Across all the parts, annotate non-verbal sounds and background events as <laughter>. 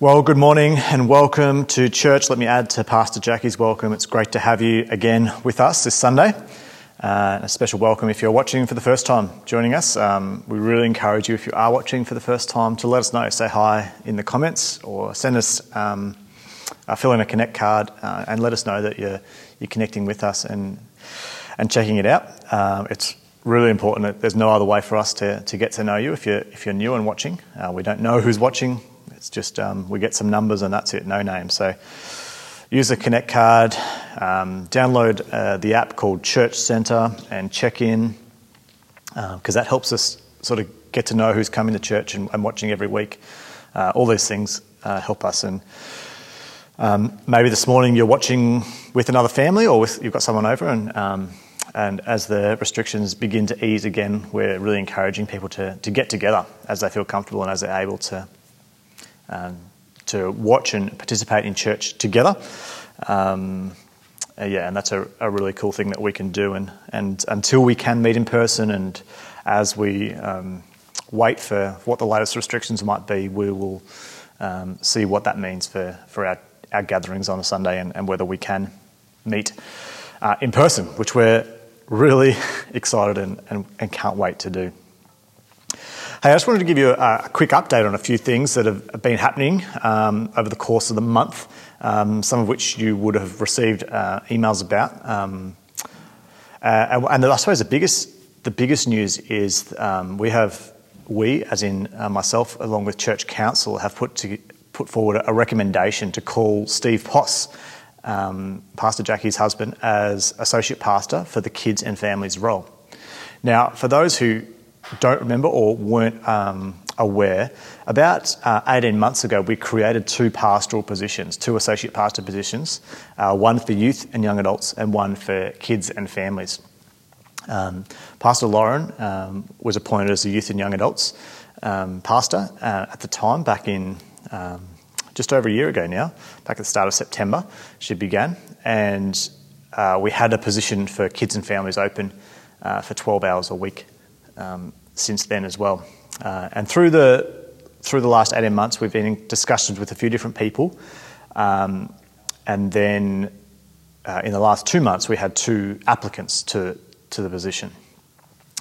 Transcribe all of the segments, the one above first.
Well, good morning and welcome to church. Let me add to Pastor Jackie's welcome. It's great to have you again with us this Sunday. Uh, a special welcome if you're watching for the first time joining us. Um, we really encourage you, if you are watching for the first time, to let us know. Say hi in the comments or send us, um, uh, fill in a Connect card uh, and let us know that you're, you're connecting with us and, and checking it out. Um, it's really important there's no other way for us to, to get to know you if you're, if you're new and watching. Uh, we don't know who's watching it's just um, we get some numbers and that's it, no name. So use the Connect card, um, download uh, the app called Church Center and check in because uh, that helps us sort of get to know who's coming to church and, and watching every week. Uh, all these things uh, help us. And um, maybe this morning you're watching with another family or with, you've got someone over and um, and as the restrictions begin to ease again, we're really encouraging people to, to get together as they feel comfortable and as they're able to, um, to watch and participate in church together. Um, uh, yeah, and that's a, a, really cool thing that we can do. And, and until we can meet in person, and as we um, wait for what the latest restrictions might be, we will um, see what that means for, for our, our gatherings on a Sunday and, and whether we can meet uh, in person, which we're really <laughs> excited and, and, and can't wait to do. Hey, I just wanted to give you a, quick update on a few things that have been happening um, over the course of the month, um, some of which you would have received uh, emails about. Um, uh, and I suppose the biggest, the biggest news is um, we have, we, as in uh, myself, along with Church Council, have put, to, put forward a recommendation to call Steve Poss, um, Pastor Jackie's husband, as associate pastor for the kids and families role. Now, for those who don't remember or weren't um, aware, about uh, 18 months ago, we created two pastoral positions, two associate pastor positions, uh, one for youth and young adults, and one for kids and families. Um, pastor Lauren um, was appointed as a youth and young adults um, pastor uh, at the time, back in um, just over a year ago now, back at the start of September, she began, and uh, we had a position for kids and families open uh, for 12 hours a week um, since then as well. Uh, and through the through the last 18 months, we've been in discussions with a few different people, um, and then uh, in the last two months, we had two applicants to to the position.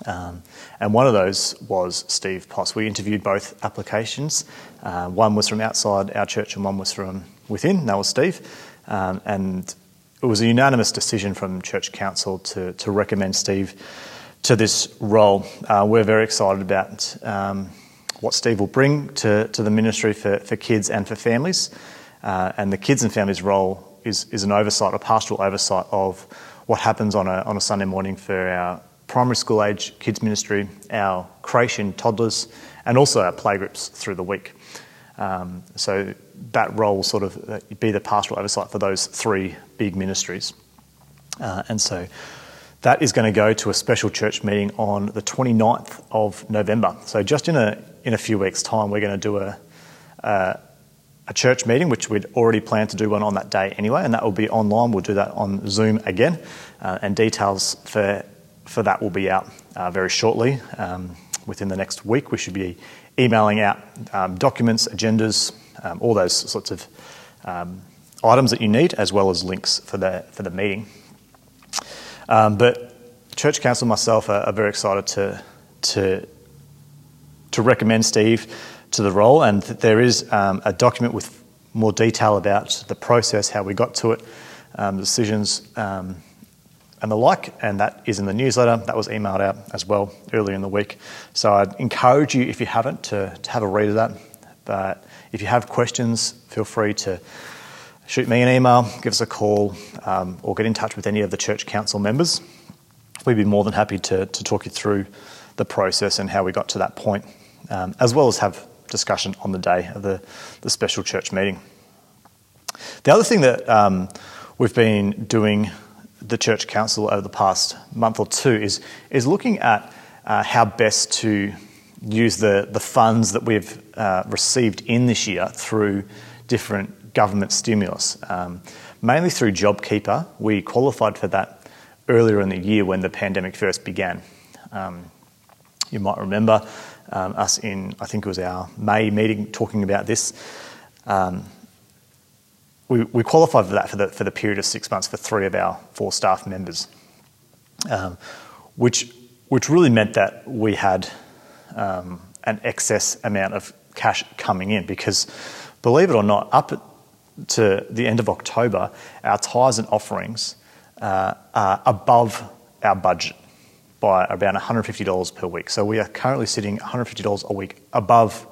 Um, and one of those was Steve Poss. We interviewed both applications. Uh, one was from outside our church, and one was from within. That was Steve, um, and it was a unanimous decision from Church Council to to recommend Steve to this role. Uh, we're very excited about um, what Steve will bring to, to the ministry for, for kids and for families. Uh, and the kids and families role is, is an oversight, a pastoral oversight of what happens on a, on a Sunday morning for our primary school age kids ministry, our creche toddlers, and also our playgroups through the week. Um, so that role will sort of uh, be the pastoral oversight for those three big ministries. Uh, and so that is going to go to a special church meeting on the 29th of November. So, just in a, in a few weeks' time, we're going to do a, a, a church meeting, which we'd already planned to do one on that day anyway, and that will be online. We'll do that on Zoom again, uh, and details for, for that will be out uh, very shortly. Um, within the next week, we should be emailing out um, documents, agendas, um, all those sorts of um, items that you need, as well as links for the, for the meeting. Um, but Church Council myself are, are very excited to, to, to recommend Steve to the role, and there is um, a document with more detail about the process, how we got to it, um, decisions, um, and the like, and that is in the newsletter. That was emailed out as well earlier in the week. So I'd encourage you, if you haven't, to, to have a read of that. But if you have questions, feel free to shoot me an email, give us a call, um, or get in touch with any of the church council members. We'd be more than happy to, to talk you through the process and how we got to that point, um, as well as have discussion on the day of the, the special church meeting. The other thing that um, we've been doing the church council over the past month or two is, is looking at uh, how best to use the, the funds that we've uh, received in this year through different government stimulus, um, mainly through JobKeeper. We qualified for that earlier in the year when the pandemic first began. Um, you might remember um, us in, I think it was our May meeting, talking about this. Um, we, we qualified for that for the, for the period of six months for three of our four staff members, um, which, which really meant that we had an excess amount of cash coming in because, believe it or not, up to the end of October, our tithes and offerings uh, are above our budget by about $150 per week. So we are currently sitting $150 a week above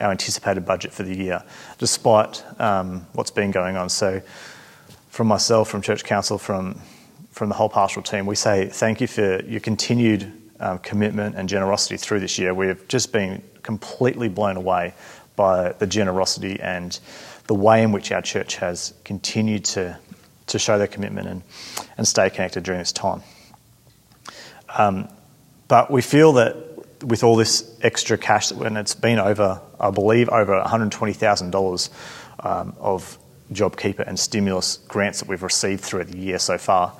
our anticipated budget for the year, despite um, what's been going on. So, from myself, from Church Council, from from the whole pastoral team, we say thank you for your continued um, commitment and generosity through this year. We have just been completely blown away by the generosity and the way in which our church has continued to to show their commitment and, and stay connected during this time. Um, but we feel that with all this extra cash, when it's been over, I believe, over $120,000 um, of JobKeeper and stimulus grants that we've received through the year so far,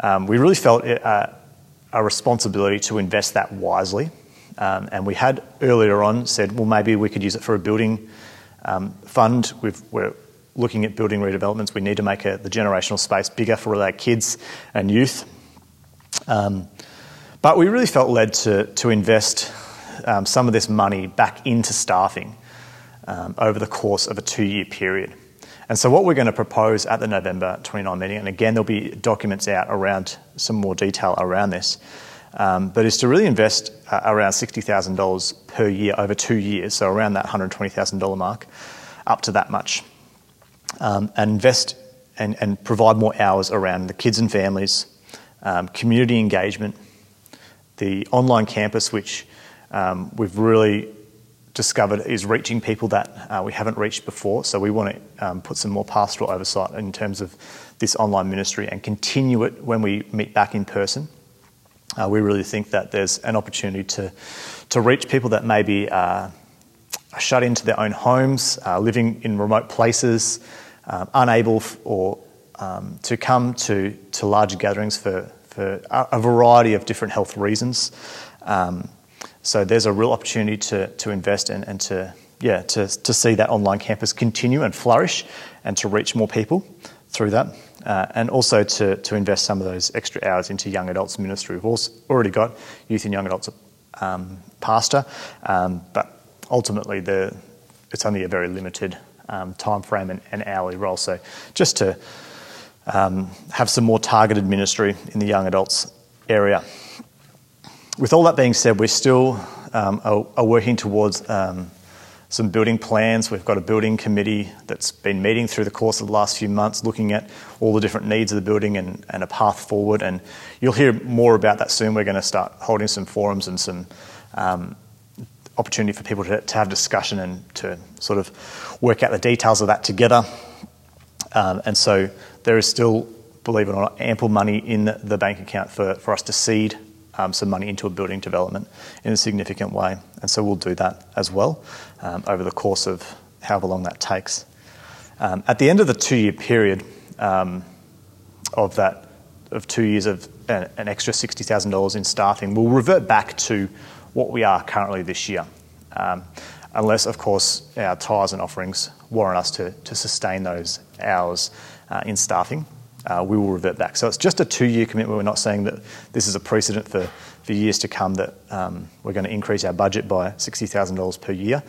um, we really felt it, uh, a responsibility to invest that wisely. Um, and we had earlier on said, well, maybe we could use it for a building um, fund. we are looking at building redevelopments. We need to make a, the generational space bigger for our kids and youth. Um, but we really felt led to, to invest um, some of this money back into staffing um, over the course of a two year period. And so, what we're going to propose at the November 29 meeting, and again, there'll be documents out around some more detail around this, um, but is to really invest uh, around $60,000 per year over two years, so around that $120,000 mark, up to that much, um, and invest and, and, provide more hours around the kids and families, um, community engagement, the online campus, which um, we've really discovered is reaching people that uh, we haven't reached before. So we want to um, put some more pastoral oversight in terms of this online ministry and continue it when we meet back in person. Uh, we really think that there's an opportunity to, to reach people that maybe uh, are shut into their own homes, uh, living in remote places, um, unable f- or um, to come to, to larger gatherings for, for a variety of different health reasons. Um, so there's a real opportunity to, to invest in and to, yeah, to, to see that online campus continue and flourish and to reach more people through that. Uh, and also to, to invest some of those extra hours into young adults ministry. We've also already got youth and young adults um, pastor, um, but ultimately the, it's only a very limited um, time frame and, and hourly role. So just to um, have some more targeted ministry in the young adults area. With all that being said, we still um, are, are, working towards um, some building plans. We've got a building committee that's been meeting through the course of the last few months, looking at all the different needs of the building and, and a path forward. And you'll hear more about that soon. We're going to start holding some forums and some um, opportunity for people to, to, have discussion and to sort of work out the details of that together. Um, and so there is still, believe it or not, ample money in the bank account for, for us to seed um, some money into a building development in a significant way. And so we'll do that as well um, over the course of however long that takes. Um, at the end of the two year period um, of that, of two years of an, an extra $60,000 in staffing, we'll revert back to what we are currently this year. Um, unless, of course, our tithes and offerings warrant us to, to sustain those hours uh, in staffing, we will revert back. So it's just a two year commitment. We're not saying that this is a precedent for, for years to come that um, we're going to increase our budget by $60,000 per year.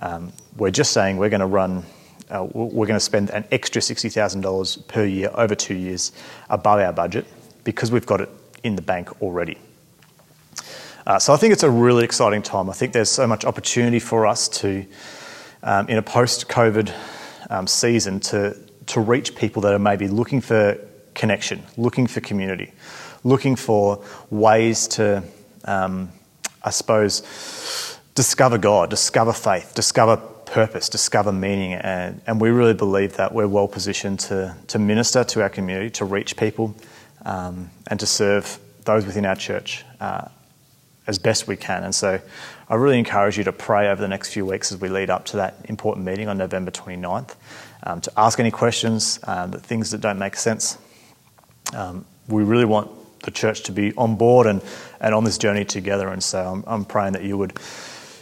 Um, we're just saying we're going to run, uh, we're going to spend an extra $60,000 per year over two years above our budget because we've got it in the bank already. Uh, so I think it's a really exciting time. I think there's so much opportunity for us to, um, in a post COVID um, season, to, to reach people that are maybe looking for connection, looking for community, looking for ways to, um, I suppose, discover God, discover faith, discover purpose, discover meaning. And, and we really believe that we're well positioned to, to minister to our community, to reach people, um, and to serve those within our church uh, as best we can. And so I really encourage you to pray over the next few weeks as we lead up to that important meeting on November 29th um, to ask any questions, um, things that don't make sense. Um, we really want the church to be on board and, and on this journey together. And so I'm, I'm praying that you would,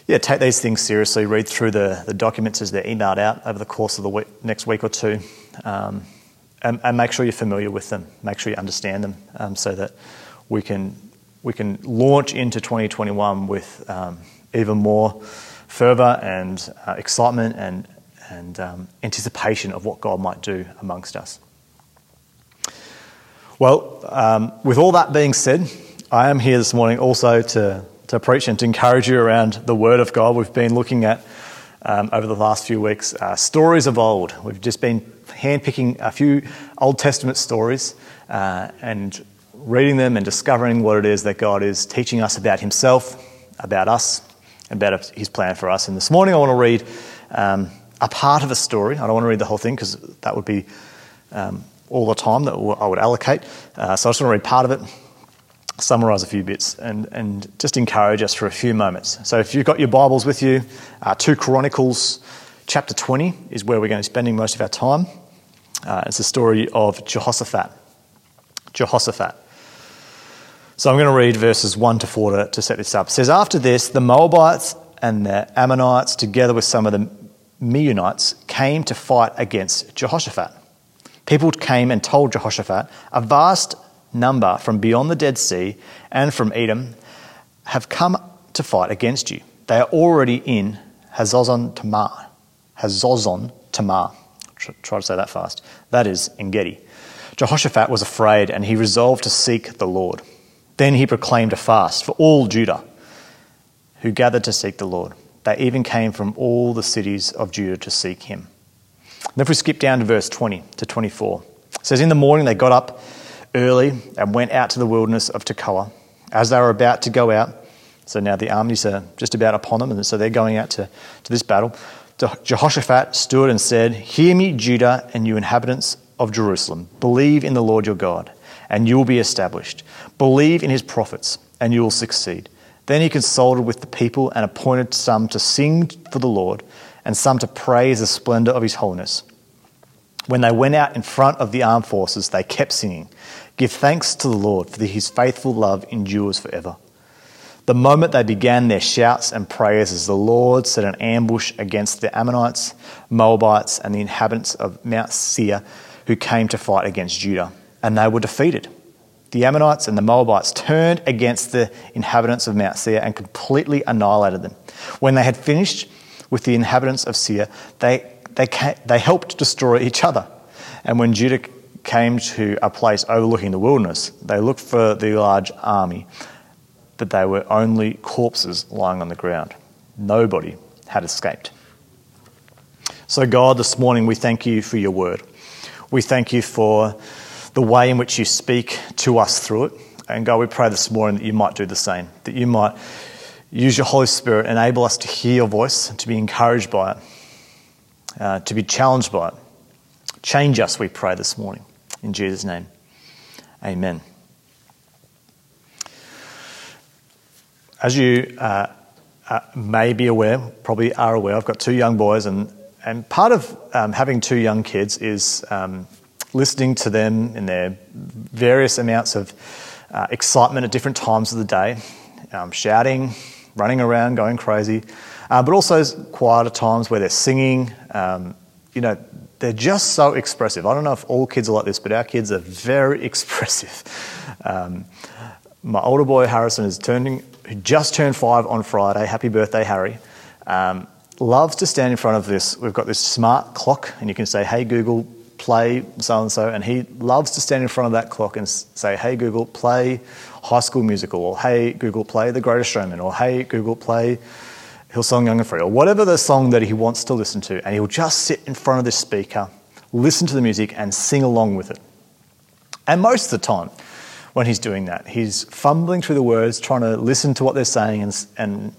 yeah, take these things seriously. Read through the, the documents as they're emailed out over the course of the week, next week or two, um, and, and, make sure you're familiar with them. Make sure you understand them, um, so that we can we can launch into 2021 with um, even more fervour and uh, excitement and and um, anticipation of what God might do amongst us. Well, um, with all that being said, I am here this morning also to, to preach and to encourage you around the Word of God. We've been looking at, um, over the last few weeks, uh, stories of old. We've just been handpicking a few Old Testament stories uh, and reading them and discovering what it is that God is teaching us about Himself, about us, about His plan for us. And this morning I want to read um, a part of a story. I don't want to read the whole thing because that would be um, all the time that I would allocate. Uh, so I just want to read part of it, summarise a few bits, and, and just encourage us for a few moments. So if you've got your Bibles with you, uh, 2 Chronicles chapter 20 is where we're going to be spending most of our time. Uh, it's the story of Jehoshaphat. Jehoshaphat. So I'm going to read verses 1 to 4 to, to set this up. It says, After this, the Moabites and the Ammonites, together with some of the Meunites, came to fight against Jehoshaphat. People came and told Jehoshaphat, A vast number from beyond the Dead Sea and from Edom have come to fight against you. They are already in Hazazon Tamar. Hazazon Tamar. Try to say that fast. That is En Gedi. Jehoshaphat was afraid and he resolved to seek the Lord. Then he proclaimed a fast for all Judah who gathered to seek the Lord. They even came from all the cities of Judah to seek him. And if we skip down to verse 20 to 24, it says, In the morning they got up early and went out to the wilderness of Tekoa. As they were about to go out, so now the armies are just about upon them, and so they're going out to, to this battle. Jehoshaphat stood and said, Hear me, Judah, and you inhabitants of Jerusalem. Believe in the Lord your God, and you will be established. Believe in his prophets, and you will succeed. Then he consulted with the people and appointed some to sing for the Lord and some to praise the splendor of his holiness. When they went out in front of the armed forces, they kept singing, Give thanks to the Lord, for his faithful love endures forever. The moment they began their shouts and praises, the Lord set an ambush against the Ammonites, Moabites, and the inhabitants of Mount Seir who came to fight against Judah, and they were defeated. The Ammonites and the Moabites turned against the inhabitants of Mount Seir and completely annihilated them. When they had finished, with the inhabitants of Seir, they, they, they helped destroy each other. And when Judah came to a place overlooking the wilderness, they looked for the large army, but they were only corpses lying on the ground. Nobody had escaped. So, God, this morning we thank you for your word. We thank you for the way in which you speak to us through it. And God, we pray this morning that you might do the same, that you might Use your Holy Spirit, enable us to hear your voice, to be encouraged by it, uh, to be challenged by it. Change us, we pray this morning. In Jesus' name, amen. As you uh, uh, may be aware, probably are aware, I've got two young boys, and, and part of um, having two young kids is um, listening to them in their various amounts of uh, excitement at different times of the day, um, shouting, running around, going crazy, uh, but also quieter times where they're singing. Um, you know, they're just so expressive. I don't know if all kids are like this, but our kids are very <laughs> expressive. Um, my older boy Harrison is turning, who just turned five on Friday. Happy birthday, Harry! Um, loves to stand in front of this. We've got this smart clock, and you can say, "Hey Google, play so and so," and he loves to stand in front of that clock and say, "Hey Google, play High School Musical, or hey, Google, play The Greatest Showman, or hey, Google, play Hillsong Young and Free, or whatever the song that he wants to listen to. And he'll just sit in front of this speaker, listen to the music, and sing along with it. And most of the time, when he's doing that, he's fumbling through the words, trying to listen to what they're saying and, and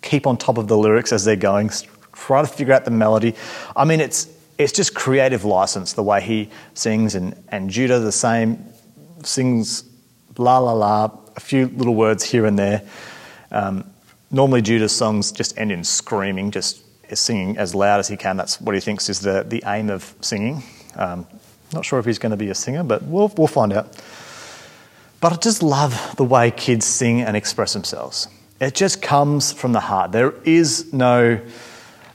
keep on top of the lyrics as they're going, try to figure out the melody. I mean, it's, it's just creative license the way he sings, and, and Judah the same sings la la la, a few little words here and there. Um, normally, Judah's songs just end in screaming, just singing as loud as he can. That's what he thinks is the, the aim of singing. Um, not sure if he's going to be a singer, but we'll, we'll find out. But I just love the way kids sing and express themselves. It just comes from the heart. There is no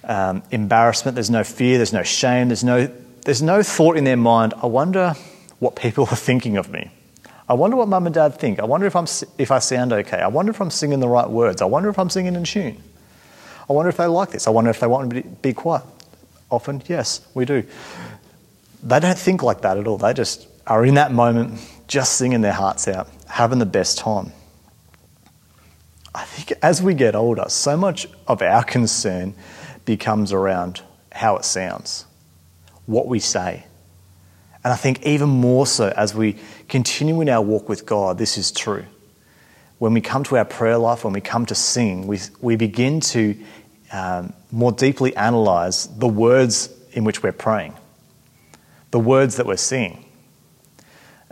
um, embarrassment, there's no fear, there's no shame, there's no, there's no thought in their mind, I wonder what people <laughs> are thinking of me. I wonder what mum and dad think. I wonder if, I'm, if I sound okay. I wonder if I'm singing the right words. I wonder if I'm singing in tune. I wonder if they like this. I wonder if they want me to be quiet. Often, yes, we do. They don't think like that at all. They just are in that moment, just singing their hearts out, having the best time. I think as we get older, so much of our concern becomes around how it sounds, what we say. And I think even more so as we continue in our walk with God, this is true. When we come to our prayer life, when we come to sing, we, we begin to um, more deeply analyze the words in which we're praying, the words that we're singing.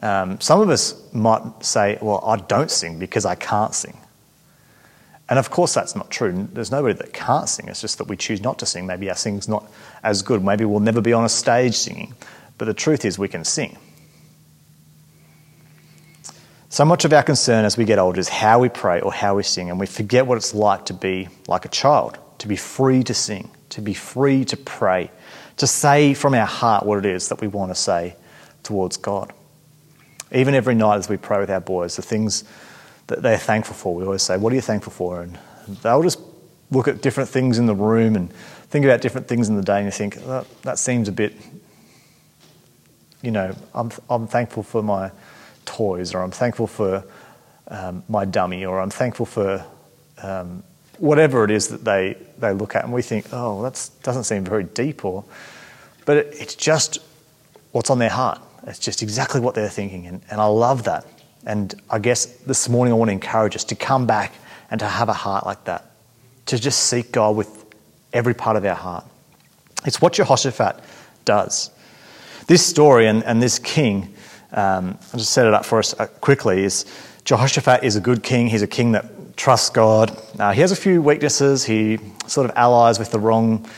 Um, some of us might say, Well, I don't sing because I can't sing. And of course, that's not true. There's nobody that can't sing. It's just that we choose not to sing. Maybe our singing's not as good. Maybe we'll never be on a stage singing. But the truth is, we can sing. So much of our concern as we get older is how we pray or how we sing, and we forget what it's like to be like a child, to be free to sing, to be free to pray, to say from our heart what it is that we want to say towards God. Even every night as we pray with our boys, the things that they're thankful for. We always say, What are you thankful for? And they'll just look at different things in the room and think about different things in the day, and you think, that, that seems a bit, you know, I'm, I'm thankful for my toys, or I'm thankful for um, my dummy, or I'm thankful for um, whatever it is that they, they look at, and we think, oh, that doesn't seem very deep, or, but it, it's just what's on their heart. It's just exactly what they're thinking, and, and I love that. And I guess this morning I want to encourage us to come back and to have a heart like that, to just seek God with every part of our heart. It's what Jehoshaphat does. This story and, and this king, um, I'll just set it up for us uh, quickly, is Jehoshaphat is a good king. He's a king that trusts God. Uh, he has a few weaknesses. He sort of allies with the wrong,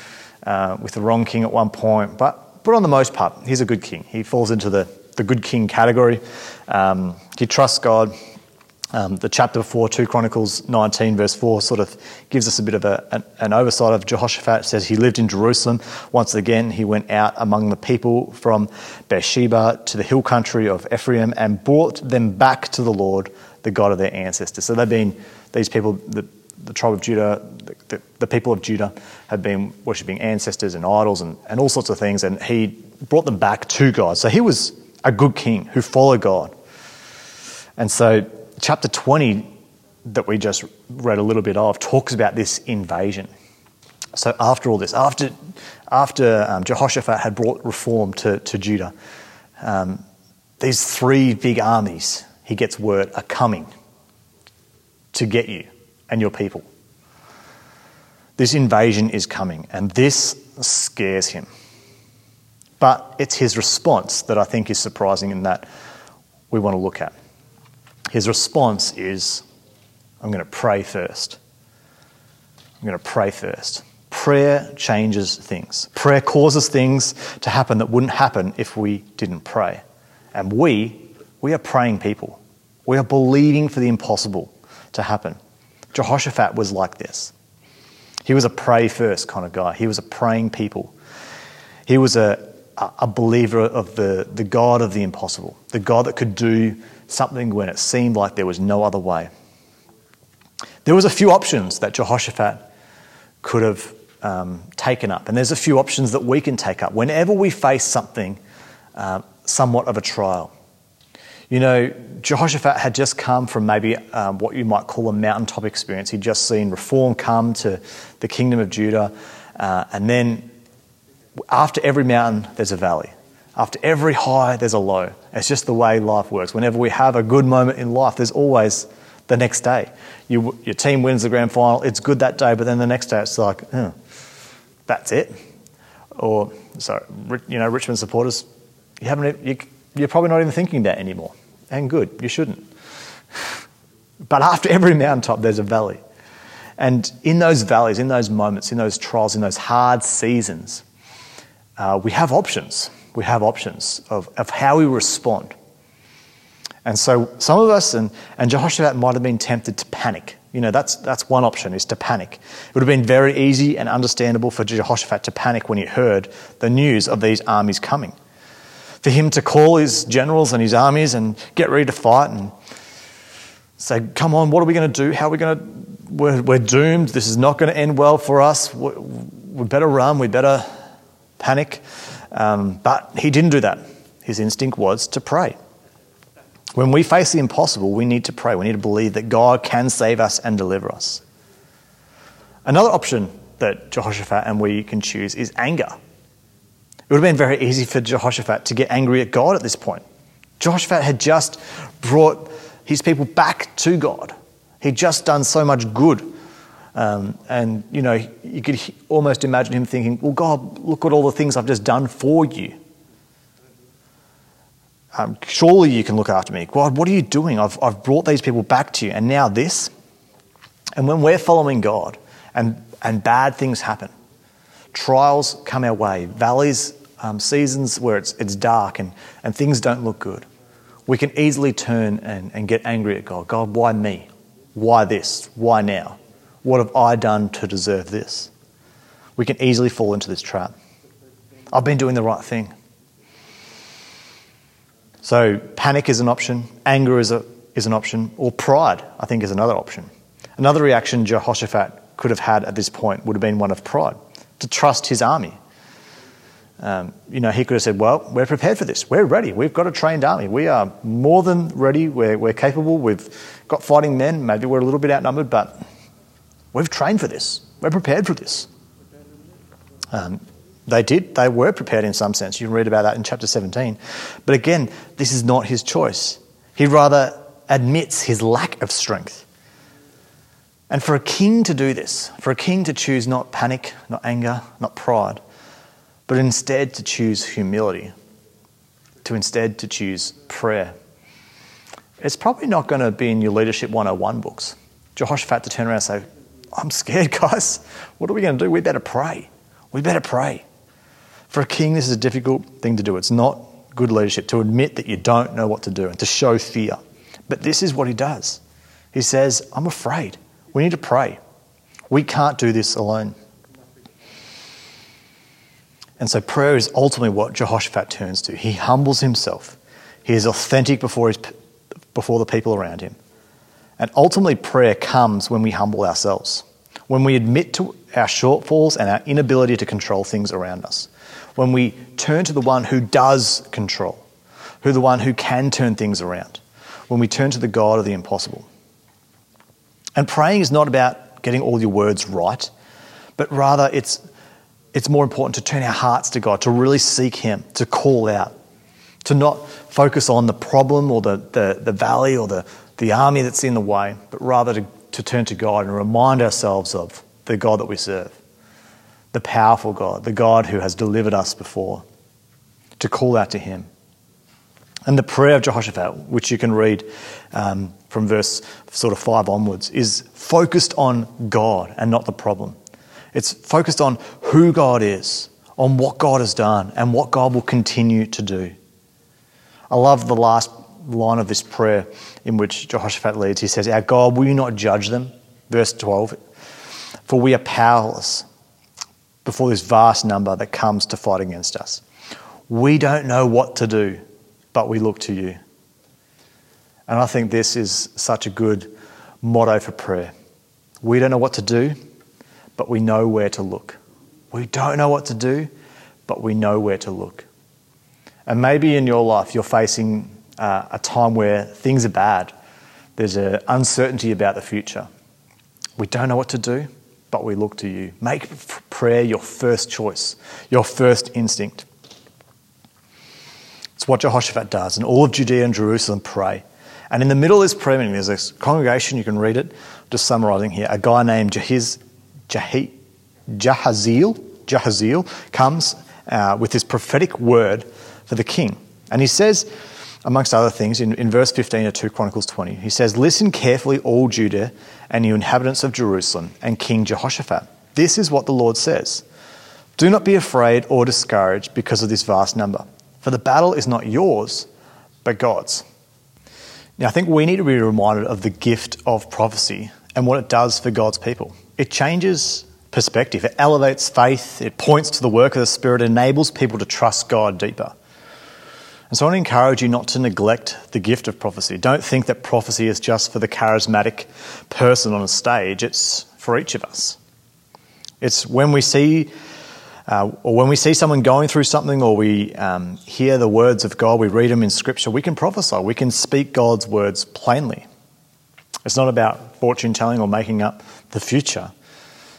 uh, with the wrong king at one point, but, but on the most part, he's a good king. He falls into the, the good king category. Um, he trusts God. Um, the chapter before, 2 Chronicles 19, verse 4, sort of gives us a bit of a, an, an, oversight of Jehoshaphat. It says he lived in Jerusalem. Once again, he went out among the people from Beersheba to the hill country of Ephraim and brought them back to the Lord, the God of their ancestors. So they've been, these people, the, the tribe of Judah, the, the, the people of Judah, have been worshipping ancestors and idols and, and all sorts of things, and he brought them back to God. So he was a good king who followed God. And so, chapter 20 that we just read a little bit of talks about this invasion. So, after all this, after, after um, Jehoshaphat had brought reform to, to Judah, um, these three big armies, he gets word, are coming to get you and your people. This invasion is coming, and this scares him. But it's his response that I think is surprising and that we want to look at. His response is, I'm going to pray first. I'm going to pray first. Prayer changes things. Prayer causes things to happen that wouldn't happen if we didn't pray. And we, we are praying people. We are believing for the impossible to happen. Jehoshaphat was like this. He was a pray first kind of guy. He was a praying people. He was a, a believer of the, the God of the impossible, the God that could do something when it seemed like there was no other way. There was a few options that Jehoshaphat could have um, taken up, and there's a few options that we can take up whenever we face something uh, somewhat of a trial. You know, Jehoshaphat had just come from maybe um, what you might call a mountaintop experience. He'd just seen reform come to the kingdom of Judah, uh, and then after every mountain, there's a valley. After every high, there's a low. It's just the way life works. Whenever we have a good moment in life, there's always the next day. You, your team wins the grand final, it's good that day, but then the next day it's like, oh, that's it. Or, sorry, you know, Richmond supporters, you haven't, you, you're probably not even thinking that anymore. And good, you shouldn't. But after every mountaintop, there's a valley. And in those valleys, in those moments, in those trials, in those hard seasons, uh, we have options. We have options of, of how we respond. And so some of us, and, and Jehoshaphat might have been tempted to panic, You know, that's, that's one option, is to panic. It would have been very easy and understandable for Jehoshaphat to panic when he heard the news of these armies coming. For him to call his generals and his armies and get ready to fight and say, Come on, what are we going to do? How are we going to. We're, we're doomed. This is not going to end well for us. We, we better run. We better panic. Um, but he didn't do that. His instinct was to pray. When we face the impossible, we need to pray. We need to believe that God can save us and deliver us. Another option that Jehoshaphat and we can choose is anger. It would have been very easy for Jehoshaphat to get angry at God at this point. Jehoshaphat had just brought his people back to God. He'd just done so much good. Um, and, you know, you could almost imagine him thinking, well, God, look at all the things I've just done for you. Um, surely you can look after me. God, what are you doing? I've, I've brought these people back to you, and now this. And when we're following God and, and bad things happen, trials come our way, valleys, um, seasons where it's, it's dark and, and things don't look good, we can easily turn and, and get angry at God. God, why me? Why this? Why now? What have I done to deserve this? We can easily fall into this trap. I've been doing the right thing. So panic is an option, anger is, a, is an option, or pride, I think, is another option. Another reaction Jehoshaphat could have had at this point would have been one of pride, to trust his army. Um, you know, he could have said, Well, we're prepared for this. We're ready. We've got a trained army. We are more than ready. We're, we're capable. We've got fighting men. Maybe we're a little bit outnumbered, but we've trained for this. We're prepared for this. Um, they did. They were prepared in some sense. You can read about that in chapter 17. But again, this is not his choice. He rather admits his lack of strength. And for a king to do this, for a king to choose not panic, not anger, not pride, but instead to choose humility, to instead to choose prayer, it's probably not going to be in your Leadership 101 books. Jehoshaphat to turn around and say, I'm scared, <laughs> guys. What are we going to do? We better pray. We better pray. For a king, this is a difficult thing to do. It's not good leadership to admit that you don't know what to do and to show fear. But this is what he does. He says, I'm afraid. We need to pray. We can't do this alone. And so prayer is ultimately what Jehoshaphat turns to. He humbles himself. He is authentic before, his, before the people around him. And ultimately, prayer comes when we humble ourselves, when we admit to our shortfalls and our inability to control things around us when we turn to the one who does control, who the one who can turn things around, when we turn to the God of the impossible. And praying is not about getting all your words right, but rather it's, it's more important to turn our hearts to God, to really seek Him, to call out, to not focus on the problem or the, the, the valley or the, the army that's in the way, but rather to, to turn to God and remind ourselves of the God that we serve the powerful God, the God who has delivered us before, to call out to him. And the prayer of Jehoshaphat, which you can read um, from verse sort of 5 onwards, is focused on God and not the problem. It's focused on who God is, on what God has done, and what God will continue to do. I love the last line of this prayer in which Jehoshaphat leads. He says, Our God, will you not judge them? Verse 12. For we are powerless before this vast number that comes to fight against us. We don't know what to do, but we look to you. And I think this is such a good motto for prayer. We don't know what to do, but we know where to look. We don't know what to do, but we know where to look. And maybe in your life you're facing uh, a time where things are bad. There's an uncertainty about the future. We don't know what to do, but we look to you. Make prayer your first choice, your first instinct. It's what Jehoshaphat does, and all of Judea and Jerusalem pray. And in the middle of this prayer meeting, there's a congregation, you can read it, just summarizing here. A guy named Jahiz, Jahi, Jahaziel, Jahaziel comes uh, with this prophetic word for the king. And he says, amongst other things, in, in verse 15 of 2 Chronicles 20, he says, Listen carefully, all Judah and you inhabitants of Jerusalem and King Jehoshaphat. This is what the Lord says Do not be afraid or discouraged because of this vast number, for the battle is not yours, but God's. Now, I think we need to be reminded of the gift of prophecy and what it does for God's people. It changes perspective, it elevates faith, it points to the work of the Spirit, enables people to trust God deeper. And so I want to encourage you not to neglect the gift of prophecy. Don't think that prophecy is just for the charismatic person on a stage, it's for each of us. It's when we see uh, or when we see someone going through something or we um, hear the words of God, we read them in Scripture, we can prophesy. We can speak God's words plainly. It's not about fortune telling or making up the future.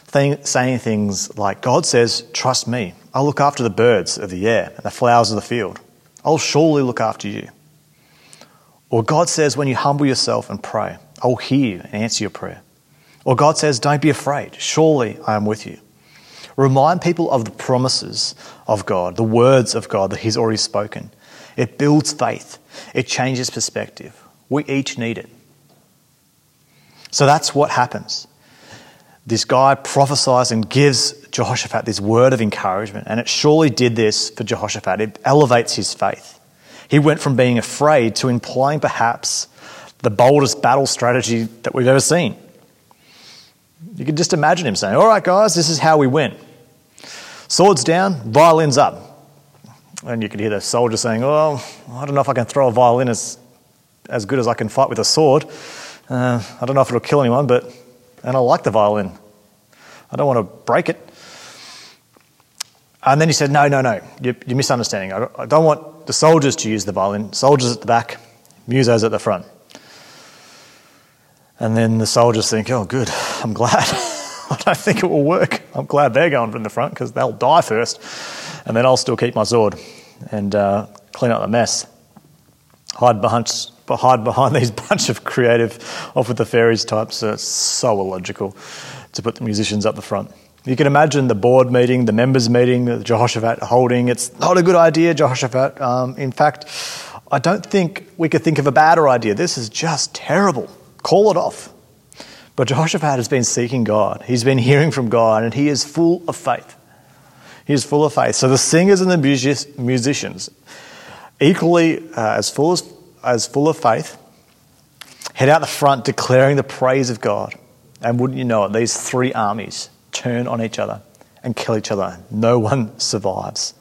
Thing, saying things like, God says, Trust me. I'll look after the birds of the air and the flowers of the field. I'll surely look after you. Or God says, When you humble yourself and pray, I will hear you and answer your prayer. Or God says, Don't be afraid. Surely I am with you. Remind people of the promises of God, the words of God that He's already spoken. It builds faith, it changes perspective. We each need it. So that's what happens. This guy prophesies and gives Jehoshaphat this word of encouragement, and it surely did this for Jehoshaphat. It elevates his faith. He went from being afraid to implying perhaps the boldest battle strategy that we've ever seen. You can just imagine him saying, All right, guys, this is how we win. Swords down, violins up. And you could hear the soldier saying, Oh, I don't know if I can throw a violin as, as good as I can fight with a sword. Uh, I don't know if it'll kill anyone, but, and I like the violin. I don't want to break it. And then he said, No, no, no, you're, you're misunderstanding. I don't want the soldiers to use the violin. Soldiers at the back, musos at the front. And then the soldiers think, oh, good, I'm glad. <laughs> I don't think it will work. I'm glad they're going from the front because they'll die first. And then I'll still keep my sword and uh, clean up the mess. Hide behind, hide behind <laughs> these bunch of creative, off with the fairies types. So it's so illogical to put the musicians up the front. You can imagine the board meeting, the members meeting, the Jehoshaphat holding. It's not a good idea, Jehoshaphat. Um, in fact, I don't think we could think of a badder idea. This is just terrible. Call it off. But Jehoshaphat has been seeking God. He's been hearing from God, and he is full of faith. He is full of faith. So the singers and the musicians, equally uh, as, full as, as full of faith, head out the front declaring the praise of God. And wouldn't you know it, these three armies turn on each other and kill each other. No one <laughs> survives.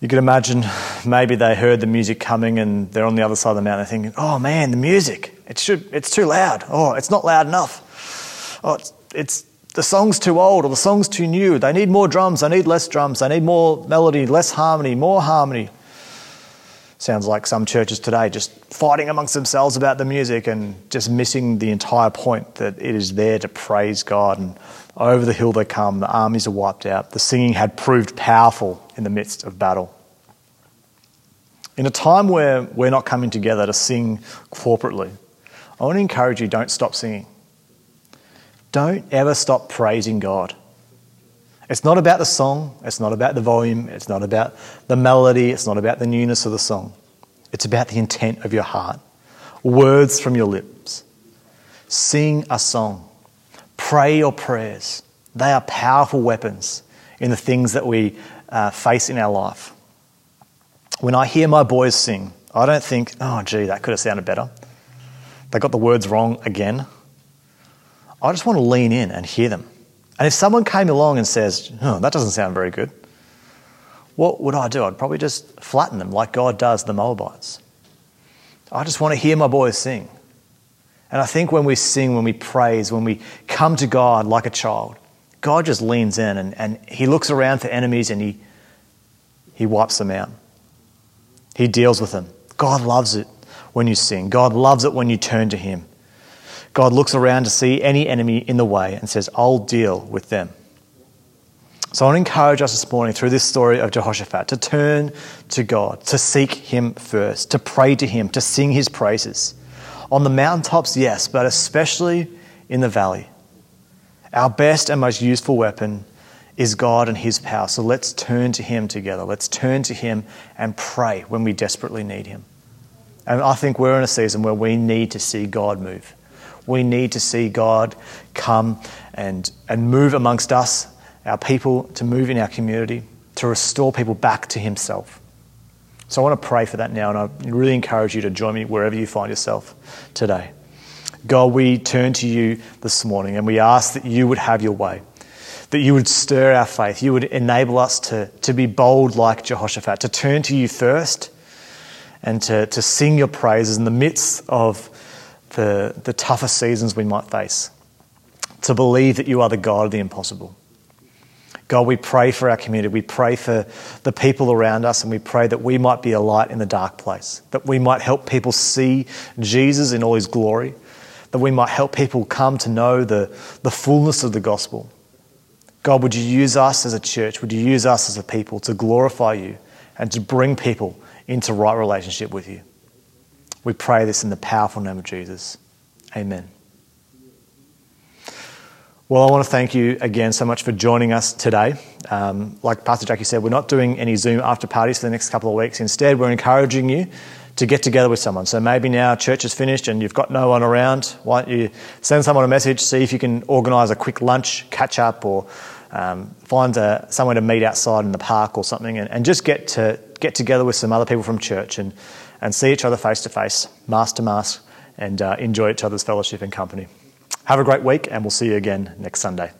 You could imagine maybe they heard the music coming and they're on the other side of the mountain thinking, oh man, the music, it should, it's too loud. Oh, it's not loud enough. Oh, it's, it's, the song's too old or the song's too new. They need more drums, they need less drums, they need more melody, less harmony, more harmony. Sounds like some churches today just fighting amongst themselves about the music and just missing the entire point that it is there to praise God. And over the hill they come, the armies are wiped out. The singing had proved powerful in the midst of battle. In a time where we're not coming together to sing corporately, I want to encourage you don't stop singing. Don't ever stop praising God. It's not about the song, it's not about the volume, it's not about the melody, it's not about the newness of the song. It's about the intent of your heart, words from your lips. Sing a song, pray your prayers. They are powerful weapons in the things that we uh, face in our life. When I hear my boys sing, I don't think, oh, gee, that could have sounded better. They got the words wrong again. I just want to lean in and hear them. And if someone came along and says, oh, that doesn't sound very good, what would I do? I'd probably just flatten them like God does the Moabites. I just want to hear my boys sing. And I think when we sing, when we praise, when we come to God like a child, God just leans in and, and He looks around for enemies and he, he wipes them out. He deals with them. God loves it when you sing, God loves it when you turn to Him. God looks around to see any enemy in the way and says, I'll deal with them. So I want to encourage us this morning through this story of Jehoshaphat to turn to God, to seek Him first, to pray to Him, to sing His praises. On the mountaintops, yes, but especially in the valley. Our best and most useful weapon is God and His power. So let's turn to Him together. Let's turn to Him and pray when we desperately need Him. And I think we're in a season where we need to see God move. We need to see God come and, and move amongst us, our people, to move in our community, to restore people back to Himself. So I want to pray for that now, and I really encourage you to join me wherever you find yourself today. God, we turn to you this morning and we ask that you would have your way, that you would stir our faith, you would enable us to, to be bold like Jehoshaphat, to turn to you first and to, to sing your praises in the midst of the, the toughest seasons we might face, to believe that you are the God of the impossible. God, we pray for our community. We pray for the people around us, and we pray that we might be a light in the dark place, that we might help people see Jesus in all his glory, that we might help people come to know the, the fullness of the gospel. God, would you use us as a church? Would you use us as a people to glorify you and to bring people into right relationship with you? We pray this in the powerful name of Jesus. Amen. Well, I want to thank you again so much for joining us today. Um, like Pastor Jackie said, we're not doing any Zoom after parties for the next couple of weeks. Instead, we're encouraging you to get together with someone. So maybe now church is finished and you've got no one around. Why don't you send someone a message, see if you can organise a quick lunch, catch up, or um, find a, somewhere to meet outside in the park or something, and, and just get to get together with some other people from church and, and see each other face to face, mask to mask, and uh, enjoy each other's fellowship and company. Have a great week, and we'll see you again next Sunday.